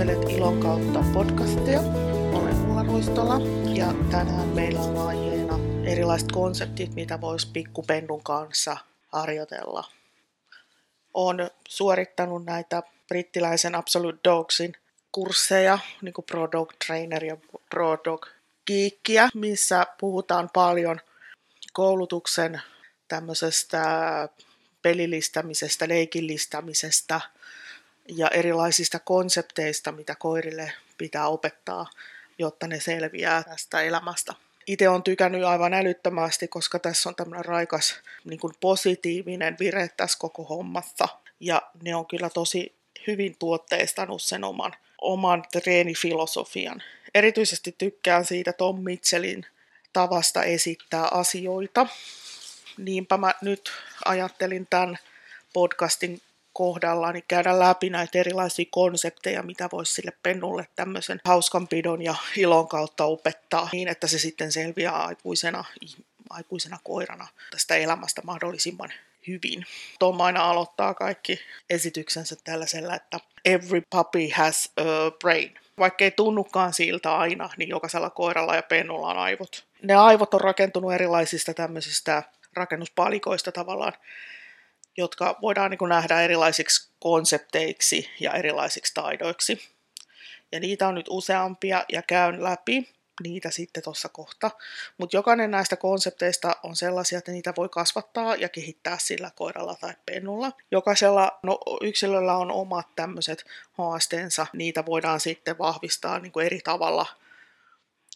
Kuuntelet Ilon kautta podcastia. Olen Ulla Ruistola ja tänään meillä on aiheena erilaiset konseptit, mitä voisi pikkupennun kanssa harjoitella. Olen suorittanut näitä brittiläisen Absolute Dogsin kursseja, niin kuin Pro Dog Trainer ja Pro Dog Geekia, missä puhutaan paljon koulutuksen tämmöisestä pelillistämisestä, leikillistämisestä ja erilaisista konsepteista, mitä koirille pitää opettaa, jotta ne selviää tästä elämästä. Itse on tykännyt aivan älyttömästi, koska tässä on tämmöinen raikas niin kuin positiivinen vire tässä koko hommassa. Ja ne on kyllä tosi hyvin tuotteistanut sen oman, oman treenifilosofian. Erityisesti tykkään siitä Tom Mitchellin tavasta esittää asioita. Niinpä mä nyt ajattelin tämän podcastin kohdalla niin käydä läpi näitä erilaisia konsepteja, mitä voisi sille pennulle tämmöisen hauskanpidon ja ilon kautta opettaa niin, että se sitten selviää aikuisena, aikuisena koirana tästä elämästä mahdollisimman hyvin. Tom aina aloittaa kaikki esityksensä tällaisella, että every puppy has a brain. Vaikka ei tunnukaan siltä aina, niin jokaisella koiralla ja pennulla on aivot. Ne aivot on rakentunut erilaisista tämmöisistä rakennuspalikoista tavallaan, jotka voidaan niin nähdä erilaisiksi konsepteiksi ja erilaisiksi taidoiksi. Ja niitä on nyt useampia ja käyn läpi niitä sitten tuossa kohta. Mutta jokainen näistä konsepteista on sellaisia, että niitä voi kasvattaa ja kehittää sillä koiralla tai pennulla. Jokaisella no, yksilöllä on omat tämmöiset haasteensa. Niitä voidaan sitten vahvistaa niin kuin eri tavalla.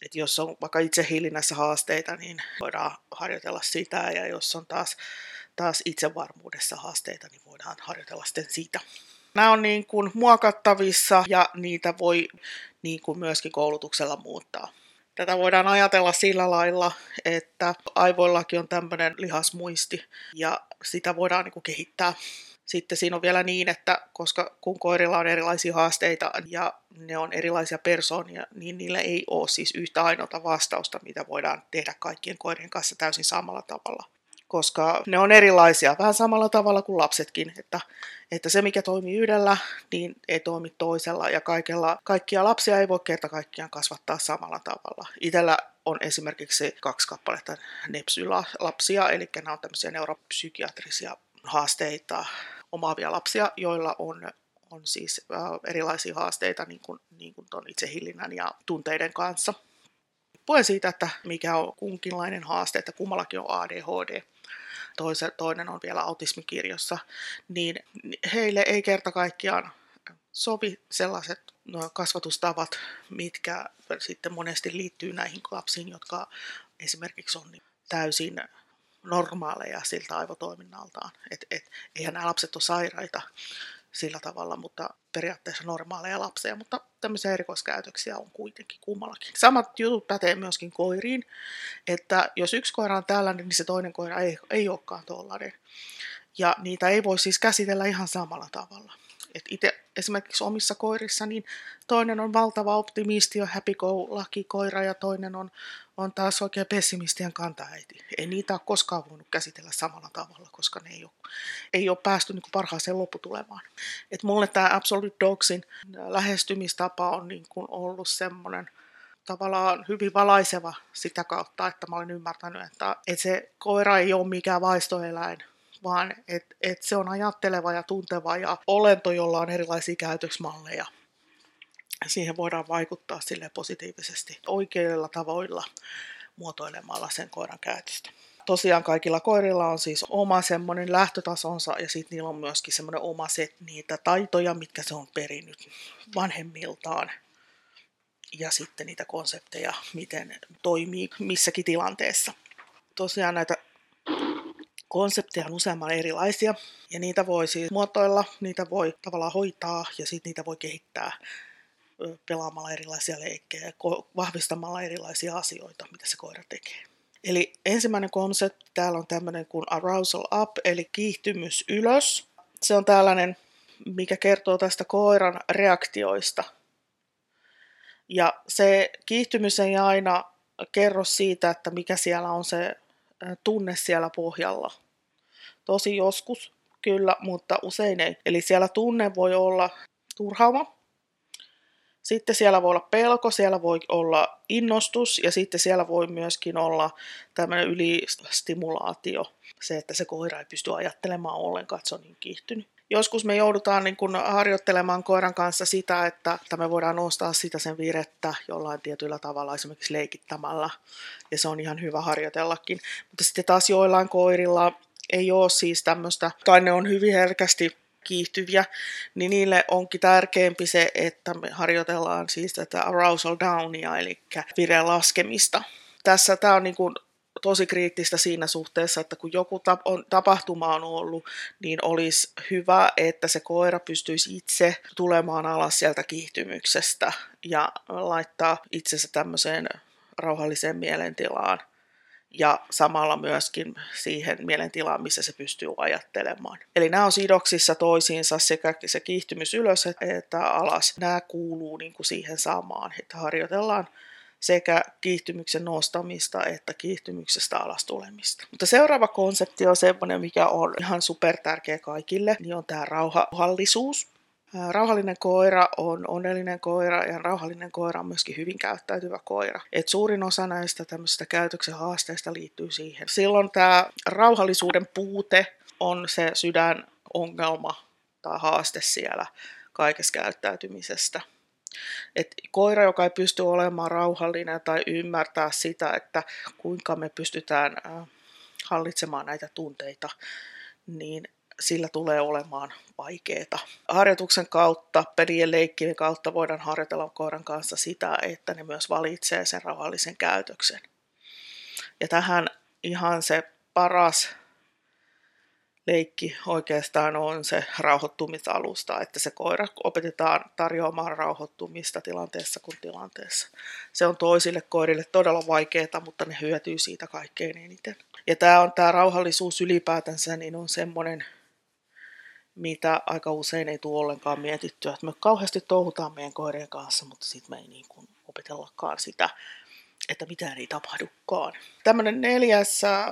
Et jos on vaikka itsehillinnässä haasteita, niin voidaan harjoitella sitä. Ja jos on taas, taas itsevarmuudessa haasteita, niin voidaan harjoitella sitten sitä. Nämä on niin kuin muokattavissa ja niitä voi niin kuin myöskin koulutuksella muuttaa. Tätä voidaan ajatella sillä lailla, että aivoillakin on tämmöinen lihasmuisti ja sitä voidaan niin kuin kehittää. Sitten siinä on vielä niin, että koska kun koirilla on erilaisia haasteita ja ne on erilaisia persoonia, niin niillä ei ole siis yhtä ainoata vastausta, mitä voidaan tehdä kaikkien koirien kanssa täysin samalla tavalla koska ne on erilaisia vähän samalla tavalla kuin lapsetkin, että, että se mikä toimii yhdellä, niin ei toimi toisella ja kaikella, kaikkia lapsia ei voi kerta kaikkiaan kasvattaa samalla tavalla. Itellä on esimerkiksi kaksi kappaletta nepsylapsia, eli nämä on tämmöisiä neuropsykiatrisia haasteita omaavia lapsia, joilla on on siis äh, erilaisia haasteita niin kuin, niin kuin ton itsehillinnän ja tunteiden kanssa. Puen siitä, että mikä on kunkinlainen haaste, että kummallakin on ADHD toise, toinen on vielä autismikirjossa, niin heille ei kerta kaikkiaan sovi sellaiset kasvatustavat, mitkä sitten monesti liittyy näihin lapsiin, jotka esimerkiksi on täysin normaaleja siltä aivotoiminnaltaan. Et, et, eihän nämä lapset ole sairaita, sillä tavalla, mutta periaatteessa normaaleja lapsia, mutta tämmöisiä erikoiskäytöksiä on kuitenkin kummallakin. Samat jutut pätee myöskin koiriin, että jos yksi koira on tällainen, niin se toinen koira ei, ei olekaan tuollainen. Ja niitä ei voi siis käsitellä ihan samalla tavalla. Et itse esimerkiksi omissa koirissa, niin toinen on valtava optimisti ja happy go lucky koira ja toinen on, on taas oikein pessimistien kantaäiti. Ei niitä ole koskaan voinut käsitellä samalla tavalla, koska ne ei ole, ei ole päästy niin kuin parhaaseen lopputulemaan. Et mulle tämä Absolute Dogsin lähestymistapa on niin kuin ollut semmoinen tavallaan hyvin valaiseva sitä kautta, että mä olen ymmärtänyt, että, että se koira ei ole mikään vaistoeläin, vaan että et se on ajatteleva ja tunteva ja olento, jolla on erilaisia käytösmalleja. Siihen voidaan vaikuttaa sille positiivisesti oikeilla tavoilla muotoilemalla sen koiran käytöstä. Tosiaan kaikilla koirilla on siis oma semmoinen lähtötasonsa ja sitten niillä on myöskin semmoinen oma set niitä taitoja, mitkä se on perinnyt vanhemmiltaan. Ja sitten niitä konsepteja, miten toimii missäkin tilanteessa. Tosiaan näitä konsepteja on useamman erilaisia ja niitä voi siis muotoilla, niitä voi tavallaan hoitaa ja sitten niitä voi kehittää pelaamalla erilaisia leikkejä ja vahvistamalla erilaisia asioita, mitä se koira tekee. Eli ensimmäinen konsepti täällä on tämmöinen kuin arousal up, eli kiihtymys ylös. Se on tällainen, mikä kertoo tästä koiran reaktioista. Ja se kiihtymys ei aina kerro siitä, että mikä siellä on se tunne siellä pohjalla. Tosi joskus kyllä, mutta usein ei. Eli siellä tunne voi olla turhauma, Sitten siellä voi olla pelko, siellä voi olla innostus ja sitten siellä voi myöskin olla tämmöinen ylistimulaatio. Se, että se koira ei pysty ajattelemaan ollenkaan, että se on niin kiihtynyt. Joskus me joudutaan niin kuin harjoittelemaan koiran kanssa sitä, että, me voidaan nostaa sitä sen virettä jollain tietyllä tavalla, esimerkiksi leikittämällä. Ja se on ihan hyvä harjoitellakin. Mutta sitten taas joillain koirilla ei ole siis tämmöistä, tai ne on hyvin herkästi kiihtyviä, niin niille onkin tärkeämpi se, että me harjoitellaan siis tätä arousal downia, eli vireen laskemista. Tässä tämä on niin kuin tosi kriittistä siinä suhteessa, että kun joku on, tapahtuma on ollut, niin olisi hyvä, että se koira pystyisi itse tulemaan alas sieltä kiihtymyksestä ja laittaa itsensä tämmöiseen rauhalliseen mielentilaan ja samalla myöskin siihen mielentilaan, missä se pystyy ajattelemaan. Eli nämä on sidoksissa toisiinsa sekä se kiihtymys ylös että alas. Nämä kuuluu niin kuin siihen samaan, että harjoitellaan sekä kiihtymyksen nostamista että kiihtymyksestä alas tulemista. Mutta seuraava konsepti on sellainen, mikä on ihan super tärkeä kaikille, niin on tämä rauhallisuus. Rauhallinen koira on onnellinen koira ja rauhallinen koira on myöskin hyvin käyttäytyvä koira. Et suurin osa näistä tämmöisistä käytöksen haasteista liittyy siihen. Silloin tämä rauhallisuuden puute on se sydänongelma tai haaste siellä kaikessa käyttäytymisestä. Et koira, joka ei pysty olemaan rauhallinen tai ymmärtää sitä, että kuinka me pystytään hallitsemaan näitä tunteita, niin sillä tulee olemaan vaikeaa. Harjoituksen kautta, pelien leikkien kautta voidaan harjoitella koiran kanssa sitä, että ne myös valitsee sen rauhallisen käytöksen. Ja tähän ihan se paras leikki oikeastaan on se rauhoittumisalusta, että se koira opetetaan tarjoamaan rauhoittumista tilanteessa kuin tilanteessa. Se on toisille koirille todella vaikeaa, mutta ne hyötyy siitä kaikkein eniten. Ja tämä on tämä rauhallisuus ylipäätänsä, niin on semmoinen mitä aika usein ei tule ollenkaan mietittyä. Että me kauheasti touhutaan meidän koirien kanssa, mutta sitten me ei niin kuin opetellakaan sitä, että mitään ei tapahdukaan. Tämmöinen neljäs äh,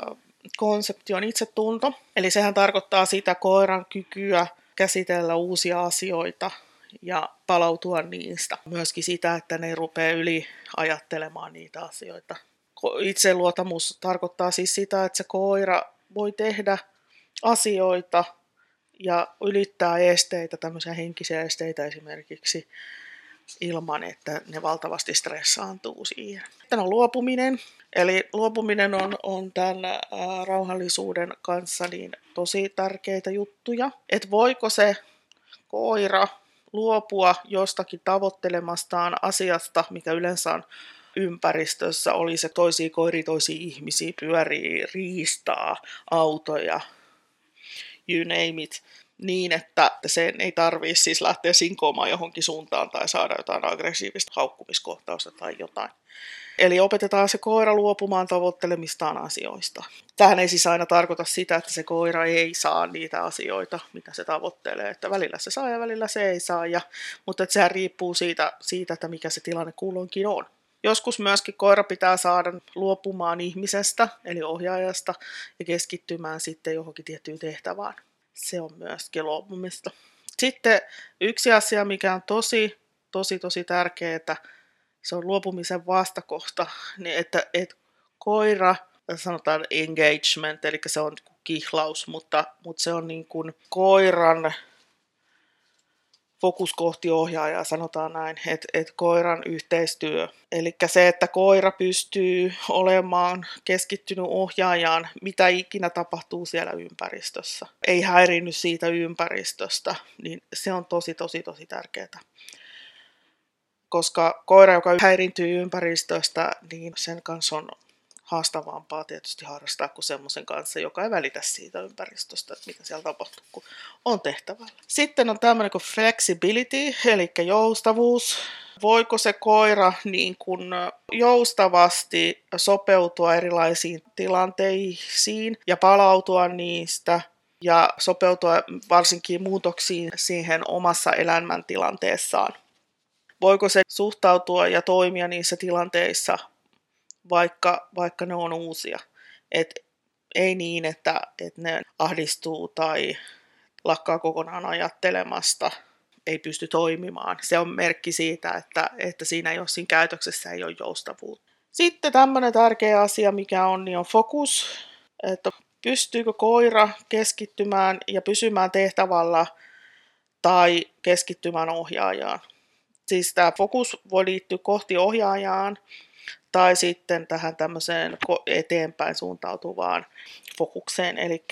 konsepti on itsetunto, eli sehän tarkoittaa sitä koiran kykyä käsitellä uusia asioita ja palautua niistä. Myöskin sitä, että ne rupeaa yli ajattelemaan niitä asioita. Itseluotamus tarkoittaa siis sitä, että se koira voi tehdä asioita ja ylittää esteitä, tämmöisiä henkisiä esteitä esimerkiksi, ilman, että ne valtavasti stressaantuu siihen. Sitten on luopuminen. Eli luopuminen on, on tämän ää, rauhallisuuden kanssa niin tosi tärkeitä juttuja. Että voiko se koira luopua jostakin tavoittelemastaan asiasta, mikä yleensä on ympäristössä, oli se toisia koiri, toisia ihmisiä, pyörii, riistaa, autoja, you name it, niin, että sen ei tarvitse siis lähteä sinkoamaan johonkin suuntaan tai saada jotain aggressiivista haukkumiskohtausta tai jotain. Eli opetetaan se koira luopumaan tavoittelemistaan asioista. Tähän ei siis aina tarkoita sitä, että se koira ei saa niitä asioita, mitä se tavoittelee. Että välillä se saa ja välillä se ei saa, ja, mutta että sehän riippuu siitä, siitä, että mikä se tilanne kulloinkin on. Joskus myöskin koira pitää saada luopumaan ihmisestä, eli ohjaajasta, ja keskittymään sitten johonkin tiettyyn tehtävään. Se on myöskin luopumista. Sitten yksi asia, mikä on tosi, tosi, tosi tärkeää, se on luopumisen vastakohta, niin että, että koira, sanotaan engagement, eli se on kihlaus, mutta, mutta se on niin kuin koiran fokus kohti ohjaajaa, sanotaan näin, että et koiran yhteistyö. Eli se, että koira pystyy olemaan keskittynyt ohjaajaan, mitä ikinä tapahtuu siellä ympäristössä. Ei häirinny siitä ympäristöstä, niin se on tosi, tosi, tosi tärkeää. Koska koira, joka häirintyy ympäristöstä, niin sen kanssa on haastavampaa tietysti harrastaa kuin semmoisen kanssa, joka ei välitä siitä ympäristöstä, että mitä siellä tapahtuu, kun on tehtävällä. Sitten on tämmöinen kuin flexibility, eli joustavuus. Voiko se koira niin kuin joustavasti sopeutua erilaisiin tilanteisiin ja palautua niistä ja sopeutua varsinkin muutoksiin siihen omassa elämäntilanteessaan? Voiko se suhtautua ja toimia niissä tilanteissa vaikka, vaikka ne on uusia. Et ei niin, että, että ne ahdistuu tai lakkaa kokonaan ajattelemasta, ei pysty toimimaan. Se on merkki siitä, että, että siinä, ei ole, siinä käytöksessä ei ole joustavuutta. Sitten tämmöinen tärkeä asia, mikä on, niin on fokus. Että pystyykö koira keskittymään ja pysymään tehtävällä tai keskittymään ohjaajaan. Siis tämä fokus voi liittyä kohti ohjaajaan tai sitten tähän tämmöiseen eteenpäin suuntautuvaan fokukseen, eli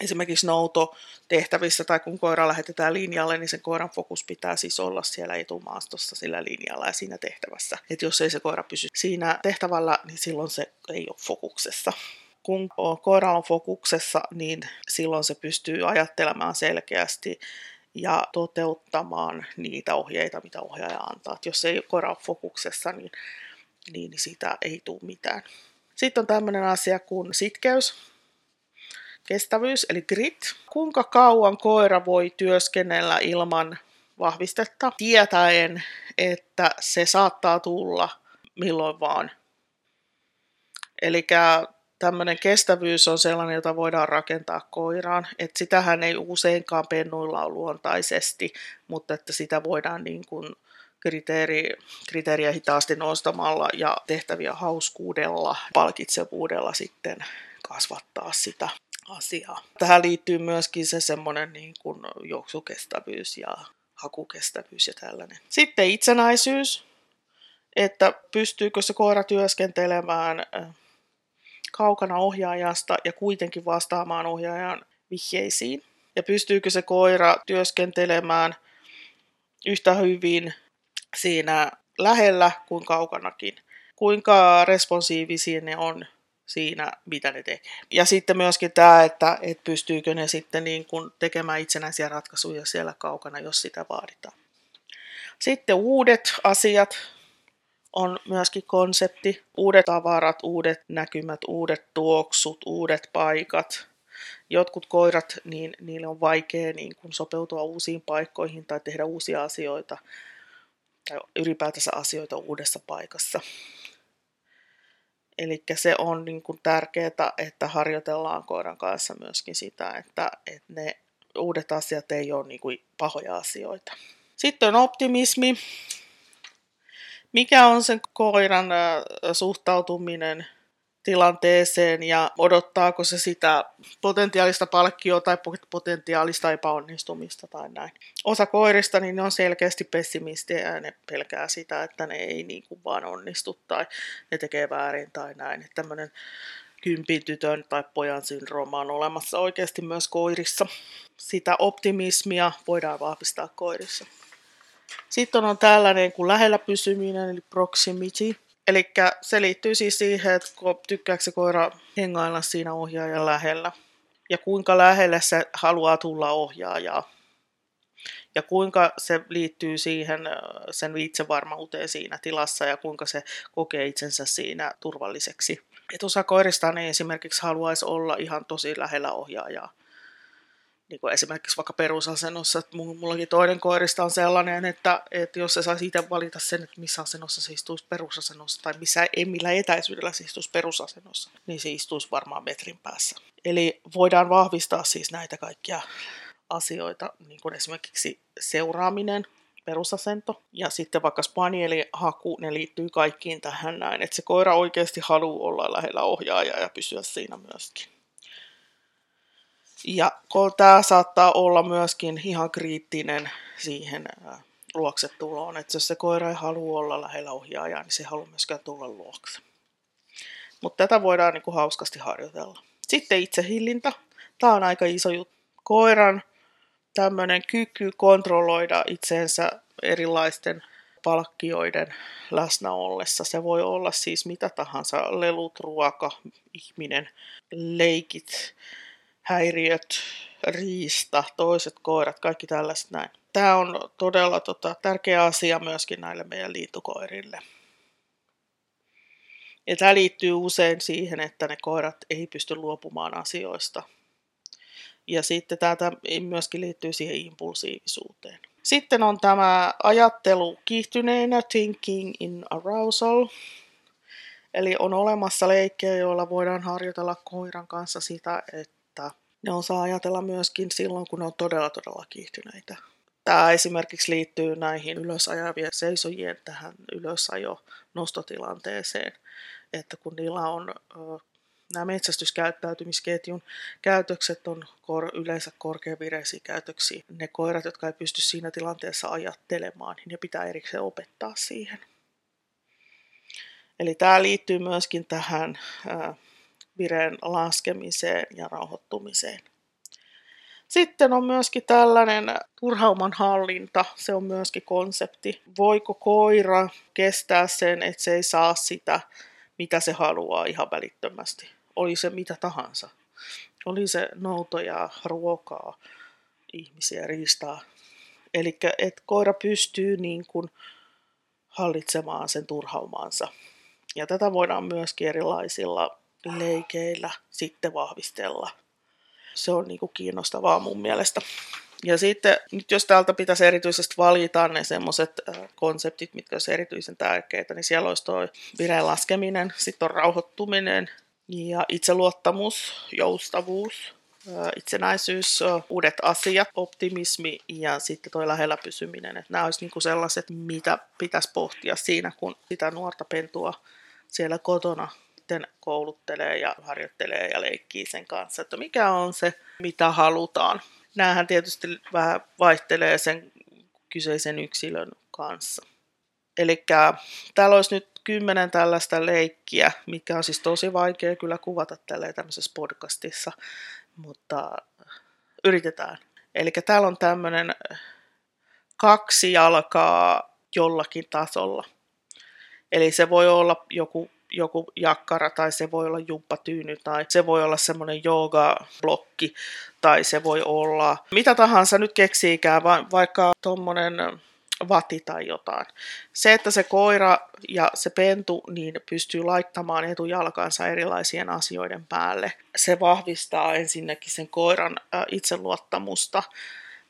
esimerkiksi noutotehtävissä tai kun koira lähetetään linjalle, niin sen koiran fokus pitää siis olla siellä etumaastossa sillä linjalla ja siinä tehtävässä. Et jos ei se koira pysy siinä tehtävällä, niin silloin se ei ole fokuksessa. Kun koira on fokuksessa, niin silloin se pystyy ajattelemaan selkeästi ja toteuttamaan niitä ohjeita, mitä ohjaaja antaa. Et jos ei koira ole fokuksessa, niin, niin, niin siitä ei tule mitään. Sitten on tämmöinen asia kuin sitkeys, kestävyys eli grit. Kuinka kauan koira voi työskennellä ilman vahvistetta, tietäen, että se saattaa tulla milloin vaan. Eli tämmöinen kestävyys on sellainen, jota voidaan rakentaa koiraan. että sitähän ei useinkaan pennuilla ole luontaisesti, mutta että sitä voidaan niin kuin kriteeri, kriteeriä hitaasti nostamalla ja tehtäviä hauskuudella, palkitsevuudella sitten kasvattaa sitä asiaa. Tähän liittyy myöskin se semmoinen niin kuin juoksukestävyys ja hakukestävyys ja tällainen. Sitten itsenäisyys, että pystyykö se koira työskentelemään kaukana ohjaajasta ja kuitenkin vastaamaan ohjaajan vihjeisiin. Ja pystyykö se koira työskentelemään yhtä hyvin siinä lähellä kuin kaukanakin. Kuinka responsiivisia ne on siinä, mitä ne tekee. Ja sitten myöskin tämä, että, että pystyykö ne sitten niin kuin tekemään itsenäisiä ratkaisuja siellä kaukana, jos sitä vaaditaan. Sitten uudet asiat on myöskin konsepti. Uudet tavarat, uudet näkymät, uudet tuoksut, uudet paikat. Jotkut koirat, niin niille on vaikea niin kuin sopeutua uusiin paikkoihin tai tehdä uusia asioita tai ylipäätänsä asioita uudessa paikassa. Eli se on niin kuin tärkeää, että harjoitellaan koiran kanssa myöskin sitä, että, että ne uudet asiat ei ole niin kuin pahoja asioita. Sitten on optimismi. Mikä on sen koiran suhtautuminen tilanteeseen ja odottaako se sitä potentiaalista palkkioa tai potentiaalista epäonnistumista tai näin. Osa koirista niin ne on selkeästi pessimistejä ja ne pelkää sitä, että ne ei niin kuin vaan onnistu tai ne tekee väärin tai näin. Että tämmöinen kympin tytön tai pojan syndrooma on olemassa oikeasti myös koirissa. Sitä optimismia voidaan vahvistaa koirissa. Sitten on tällainen kuin lähellä pysyminen, eli proximity. Eli se liittyy siis siihen, että tykkääkö se koira hengailla siinä ohjaajan lähellä. Ja kuinka lähelle se haluaa tulla ohjaajaa. Ja kuinka se liittyy siihen sen itsevarmuuteen siinä tilassa ja kuinka se kokee itsensä siinä turvalliseksi. Et osa koirista ei esimerkiksi haluaisi olla ihan tosi lähellä ohjaajaa niin kuin esimerkiksi vaikka perusasennossa, että mullakin toinen koirista on sellainen, että, että jos se saisi itse valita sen, että missä asennossa se istuisi perusasennossa tai missä, ei millä etäisyydellä se istuisi perusasennossa, niin se istuisi varmaan metrin päässä. Eli voidaan vahvistaa siis näitä kaikkia asioita, niin kuin esimerkiksi seuraaminen, perusasento ja sitten vaikka spanielihaku, ne liittyy kaikkiin tähän näin, että se koira oikeasti haluaa olla lähellä ohjaajaa ja pysyä siinä myöskin. Ja tämä saattaa olla myöskin ihan kriittinen siihen luokse tuloon, että jos se koira ei halua olla lähellä ohjaajaa, niin se ei halua myöskään tulla luokse. Mutta tätä voidaan niin kuin hauskasti harjoitella. Sitten itsehillintä. Tämä on aika iso juttu. Koiran tämmöinen kyky kontrolloida itseensä erilaisten palkkioiden läsnä ollessa. Se voi olla siis mitä tahansa, lelut, ruoka, ihminen, leikit, häiriöt, riista, toiset koirat, kaikki tällaiset näin. Tämä on todella tota, tärkeä asia myöskin näille meidän liittokoirille. Ja tämä liittyy usein siihen, että ne koirat ei pysty luopumaan asioista. Ja sitten tämä myöskin liittyy siihen impulsiivisuuteen. Sitten on tämä ajattelu kiihtyneenä, thinking in arousal. Eli on olemassa leikkejä, joilla voidaan harjoitella koiran kanssa sitä, että ne osaa ajatella myöskin silloin, kun ne on todella todella kiihtyneitä. Tämä esimerkiksi liittyy näihin ylösajavien seisojien tähän ylösajo nostotilanteeseen, että kun niillä on nämä metsästyskäyttäytymisketjun käytökset on kor- yleensä korkeavireisiä käytöksiä. Ne koirat, jotka ei pysty siinä tilanteessa ajattelemaan, niin ne pitää erikseen opettaa siihen. Eli tämä liittyy myöskin tähän vireen laskemiseen ja rauhoittumiseen. Sitten on myöskin tällainen turhauman hallinta, se on myöskin konsepti. Voiko koira kestää sen, että se ei saa sitä, mitä se haluaa ihan välittömästi? Oli se mitä tahansa. Oli se noutoja, ruokaa, ihmisiä, riistaa. Eli että koira pystyy niin kuin hallitsemaan sen turhaumaansa. Ja tätä voidaan myöskin erilaisilla leikeillä sitten vahvistella. Se on niin kuin kiinnostavaa mun mielestä. Ja sitten nyt jos täältä pitäisi erityisesti valita ne semmoiset konseptit, mitkä olisivat erityisen tärkeitä, niin siellä olisi tuo vireen laskeminen, sitten on rauhoittuminen ja itseluottamus, joustavuus, itsenäisyys, uudet asiat, optimismi ja sitten tuo lähellä pysyminen. Että nämä olisi niinku sellaiset, mitä pitäisi pohtia siinä, kun sitä nuorta pentua siellä kotona sitten kouluttelee ja harjoittelee ja leikkii sen kanssa, että mikä on se, mitä halutaan. Nämähän tietysti vähän vaihtelee sen kyseisen yksilön kanssa. Eli täällä olisi nyt kymmenen tällaista leikkiä, mikä on siis tosi vaikea kyllä kuvata tällä tämmöisessä podcastissa, mutta yritetään. Eli täällä on tämmöinen kaksi jalkaa jollakin tasolla. Eli se voi olla joku joku jakkara tai se voi olla jumppatyyny tai se voi olla semmoinen blokki tai se voi olla mitä tahansa nyt keksiikään, vaikka tuommoinen vati tai jotain. Se, että se koira ja se pentu niin pystyy laittamaan etujalkansa erilaisien asioiden päälle, se vahvistaa ensinnäkin sen koiran itseluottamusta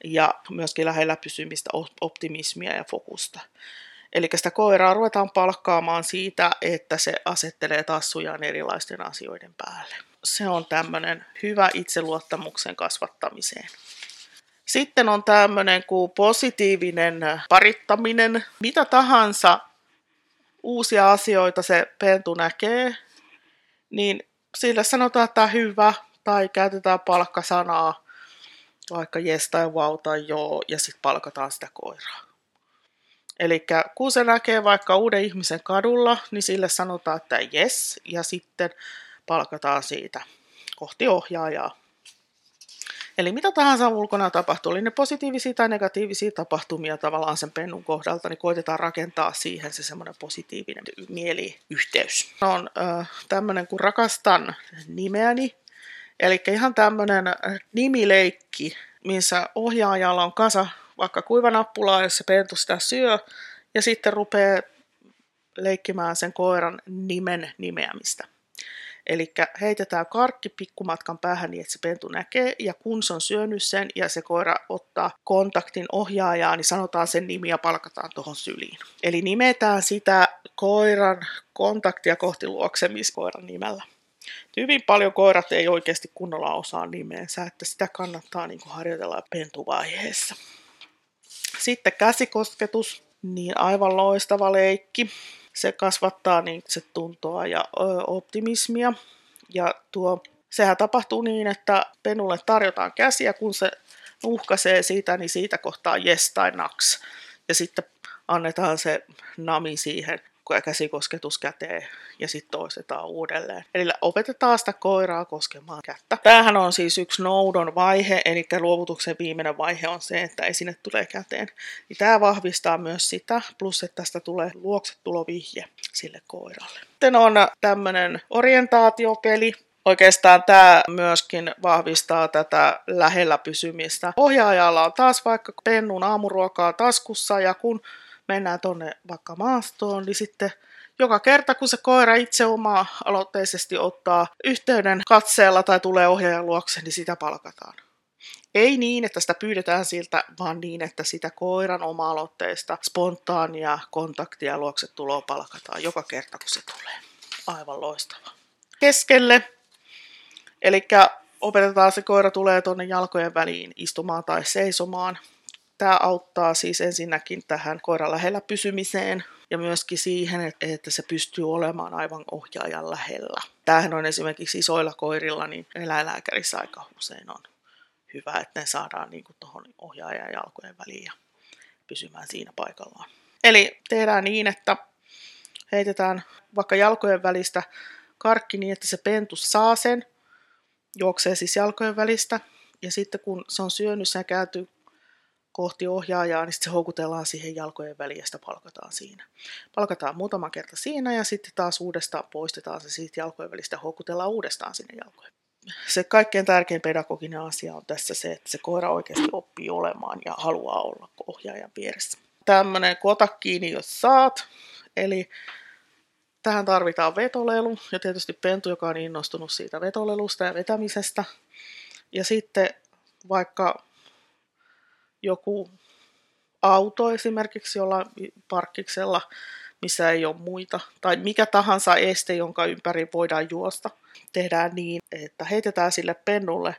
ja myöskin lähellä pysymistä, optimismia ja fokusta. Eli sitä koiraa ruvetaan palkkaamaan siitä, että se asettelee tassujaan erilaisten asioiden päälle. Se on tämmöinen hyvä itseluottamuksen kasvattamiseen. Sitten on tämmöinen kuin positiivinen parittaminen. Mitä tahansa uusia asioita se pentu näkee, niin sille sanotaan, että hyvä, tai käytetään palkkasanaa, vaikka jes tai wow tai joo, ja sitten palkataan sitä koiraa. Eli kun se näkee vaikka uuden ihmisen kadulla, niin sille sanotaan, että yes, ja sitten palkataan siitä kohti ohjaajaa. Eli mitä tahansa ulkona tapahtuu, oli ne positiivisia tai negatiivisia tapahtumia tavallaan sen pennun kohdalta, niin koitetaan rakentaa siihen se semmoinen positiivinen mieliyhteys. On äh, tämmöinen kuin rakastan nimeäni, eli ihan tämmöinen nimileikki, missä ohjaajalla on kasa vaikka kuivanappulaa, jos se pentu sitä syö, ja sitten rupeaa leikkimään sen koiran nimen nimeämistä. Eli heitetään karkki pikkumatkan päähän niin, että se pentu näkee, ja kun se on syönyt sen ja se koira ottaa kontaktin ohjaajaa, niin sanotaan sen nimi ja palkataan tuohon syliin. Eli nimetään sitä koiran kontaktia kohti luoksemiskoiran nimellä. Hyvin paljon koirat ei oikeasti kunnolla osaa nimeensä, että sitä kannattaa niin harjoitella pentuvaiheessa. Sitten käsikosketus, niin aivan loistava leikki. Se kasvattaa niin se tuntoa ja optimismia. Ja tuo, sehän tapahtuu niin, että penulle tarjotaan käsiä, kun se uhkaisee siitä, niin siitä kohtaa yes tai naks. Ja sitten annetaan se nami siihen käsikosketus käteen ja sitten toistetaan uudelleen. Eli opetetaan sitä koiraa koskemaan kättä. Tämähän on siis yksi noudon vaihe, eli luovutuksen viimeinen vaihe on se, että esine tulee käteen. Niin tämä vahvistaa myös sitä, plus että tästä tulee luoksetulovihje sille koiralle. Sitten on tämmöinen orientaatiopeli, Oikeastaan tämä myöskin vahvistaa tätä lähellä pysymistä. Ohjaajalla on taas vaikka pennun aamuruokaa taskussa ja kun mennään tonne vaikka maastoon, niin sitten joka kerta kun se koira itse oma aloitteisesti ottaa yhteyden katseella tai tulee ohjaajan luokse, niin sitä palkataan. Ei niin, että sitä pyydetään siltä, vaan niin, että sitä koiran oma-aloitteesta spontaania kontaktia luokse tuloa palkataan joka kerta, kun se tulee. Aivan loistava. Keskelle. Eli opetetaan se koira tulee tuonne jalkojen väliin istumaan tai seisomaan Tämä auttaa siis ensinnäkin tähän koiran lähellä pysymiseen ja myöskin siihen, että se pystyy olemaan aivan ohjaajan lähellä. Tämähän on esimerkiksi isoilla koirilla, niin eläinlääkärissä aika usein on hyvä, että ne saadaan niin tuohon ohjaajan jalkojen väliin ja pysymään siinä paikallaan. Eli tehdään niin, että heitetään vaikka jalkojen välistä karkki niin, että se pentu saa sen, juoksee siis jalkojen välistä, ja sitten kun se on syönyt, se kääntyy kohti ohjaajaa, niin sitten se houkutellaan siihen jalkojen väliin ja sitä palkataan siinä. Palkataan muutama kerta siinä ja sitten taas uudestaan poistetaan se siitä jalkojen välistä ja houkutellaan uudestaan sinne jalkojen. Se kaikkein tärkein pedagoginen asia on tässä se, että se koira oikeasti oppii olemaan ja haluaa olla ohjaajan vieressä. Tämmöinen kota kiinni, jos saat. Eli tähän tarvitaan vetolelu ja tietysti pentu, joka on innostunut siitä vetolelusta ja vetämisestä. Ja sitten vaikka joku auto esimerkiksi jollain parkkiksella, missä ei ole muita, tai mikä tahansa este, jonka ympäri voidaan juosta. Tehdään niin, että heitetään sille pennulle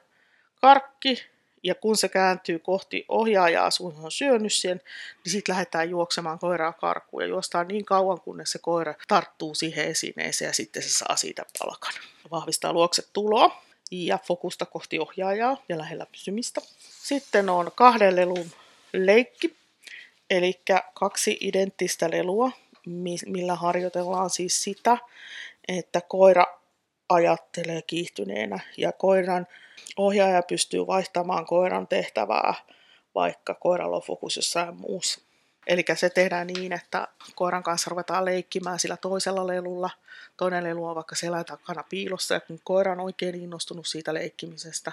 karkki, ja kun se kääntyy kohti ohjaajaa, sun on syönyt sen, niin sitten lähdetään juoksemaan koiraa karkuun ja juostaan niin kauan, kunnes se koira tarttuu siihen esineeseen ja sitten se saa siitä palkan. Vahvistaa luokse tuloa ja fokusta kohti ohjaajaa ja lähellä pysymistä. Sitten on kahden lelun leikki, eli kaksi identtistä lelua, millä harjoitellaan siis sitä, että koira ajattelee kiihtyneenä ja koiran ohjaaja pystyy vaihtamaan koiran tehtävää, vaikka koiralla on fokus jossain muussa. Eli se tehdään niin, että koiran kanssa ruvetaan leikkimään sillä toisella lelulla. Toinen lelu on vaikka selän takana piilossa ja kun koira on oikein innostunut siitä leikkimisestä,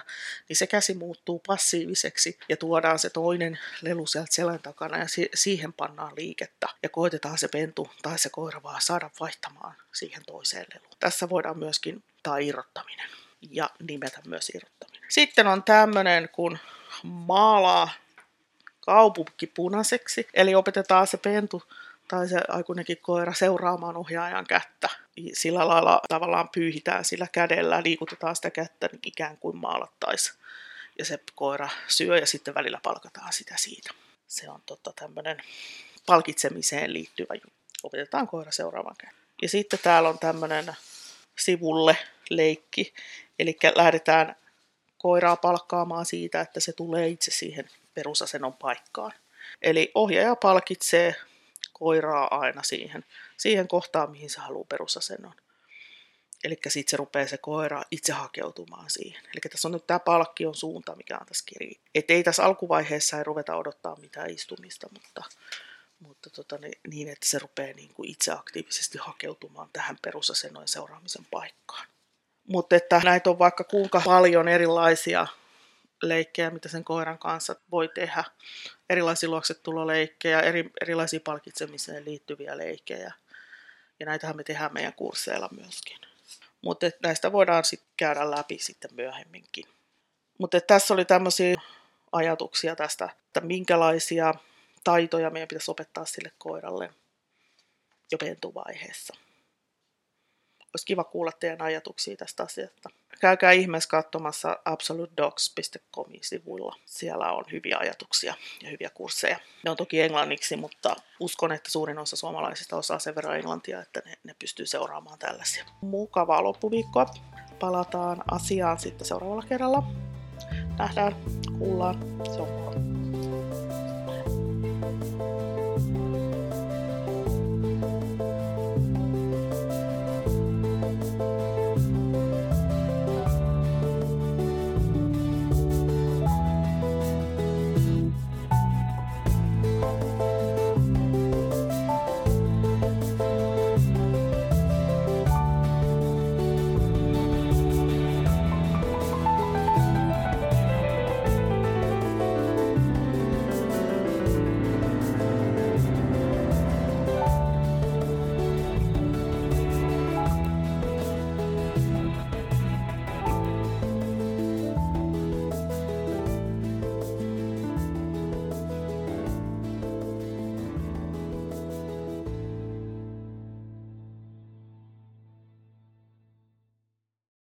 niin se käsi muuttuu passiiviseksi ja tuodaan se toinen lelu sieltä selän takana ja siihen pannaan liikettä ja koitetaan se pentu tai se koira vaan saada vaihtamaan siihen toiseen leluun. Tässä voidaan myöskin tai irrottaminen ja nimetä myös irrottaminen. Sitten on tämmöinen, kun maalaa kaupunki punaiseksi, eli opetetaan se pentu tai se aikuinenkin koira seuraamaan ohjaajan kättä. Sillä lailla tavallaan pyyhitään sillä kädellä, liikutetaan sitä kättä niin ikään kuin maalattaisiin. Ja se koira syö ja sitten välillä palkataan sitä siitä. Se on totta tämmöinen palkitsemiseen liittyvä juttu. Opetetaan koira seuraamaan kättä. Ja sitten täällä on tämmöinen sivulle leikki, eli lähdetään koiraa palkkaamaan siitä, että se tulee itse siihen perusasennon paikkaan. Eli ohjaaja palkitsee koiraa aina siihen, siihen kohtaan, mihin se haluaa perusasennon. Eli sitten se rupeaa se koira itse hakeutumaan siihen. Eli tässä on nyt tämä palkkion suunta, mikä on tässä kirja. Et ei tässä alkuvaiheessa ei ruveta odottaa mitään istumista, mutta, mutta tota, niin, että se rupeaa niin kuin itse aktiivisesti hakeutumaan tähän perusasennon seuraamisen paikkaan. Mutta että näitä on vaikka kuinka paljon erilaisia leikkejä, mitä sen koiran kanssa voi tehdä. Erilaisia luoksetuloleikkejä, eri, erilaisia palkitsemiseen liittyviä leikkejä. Ja näitähän me tehdään meidän kursseilla myöskin. Mutta näistä voidaan sitten käydä läpi sitten myöhemminkin. Mutta tässä oli tämmöisiä ajatuksia tästä, että minkälaisia taitoja meidän pitäisi opettaa sille koiralle jo pentuvaiheessa olisi kiva kuulla teidän ajatuksia tästä asiasta. Käykää ihmeessä katsomassa absolutedogs.comin sivuilla. Siellä on hyviä ajatuksia ja hyviä kursseja. Ne on toki englanniksi, mutta uskon, että suurin osa suomalaisista osaa sen verran englantia, että ne, ne pystyy seuraamaan tällaisia. Mukavaa loppuviikkoa. Palataan asiaan sitten seuraavalla kerralla. Nähdään, kuullaan. Se on.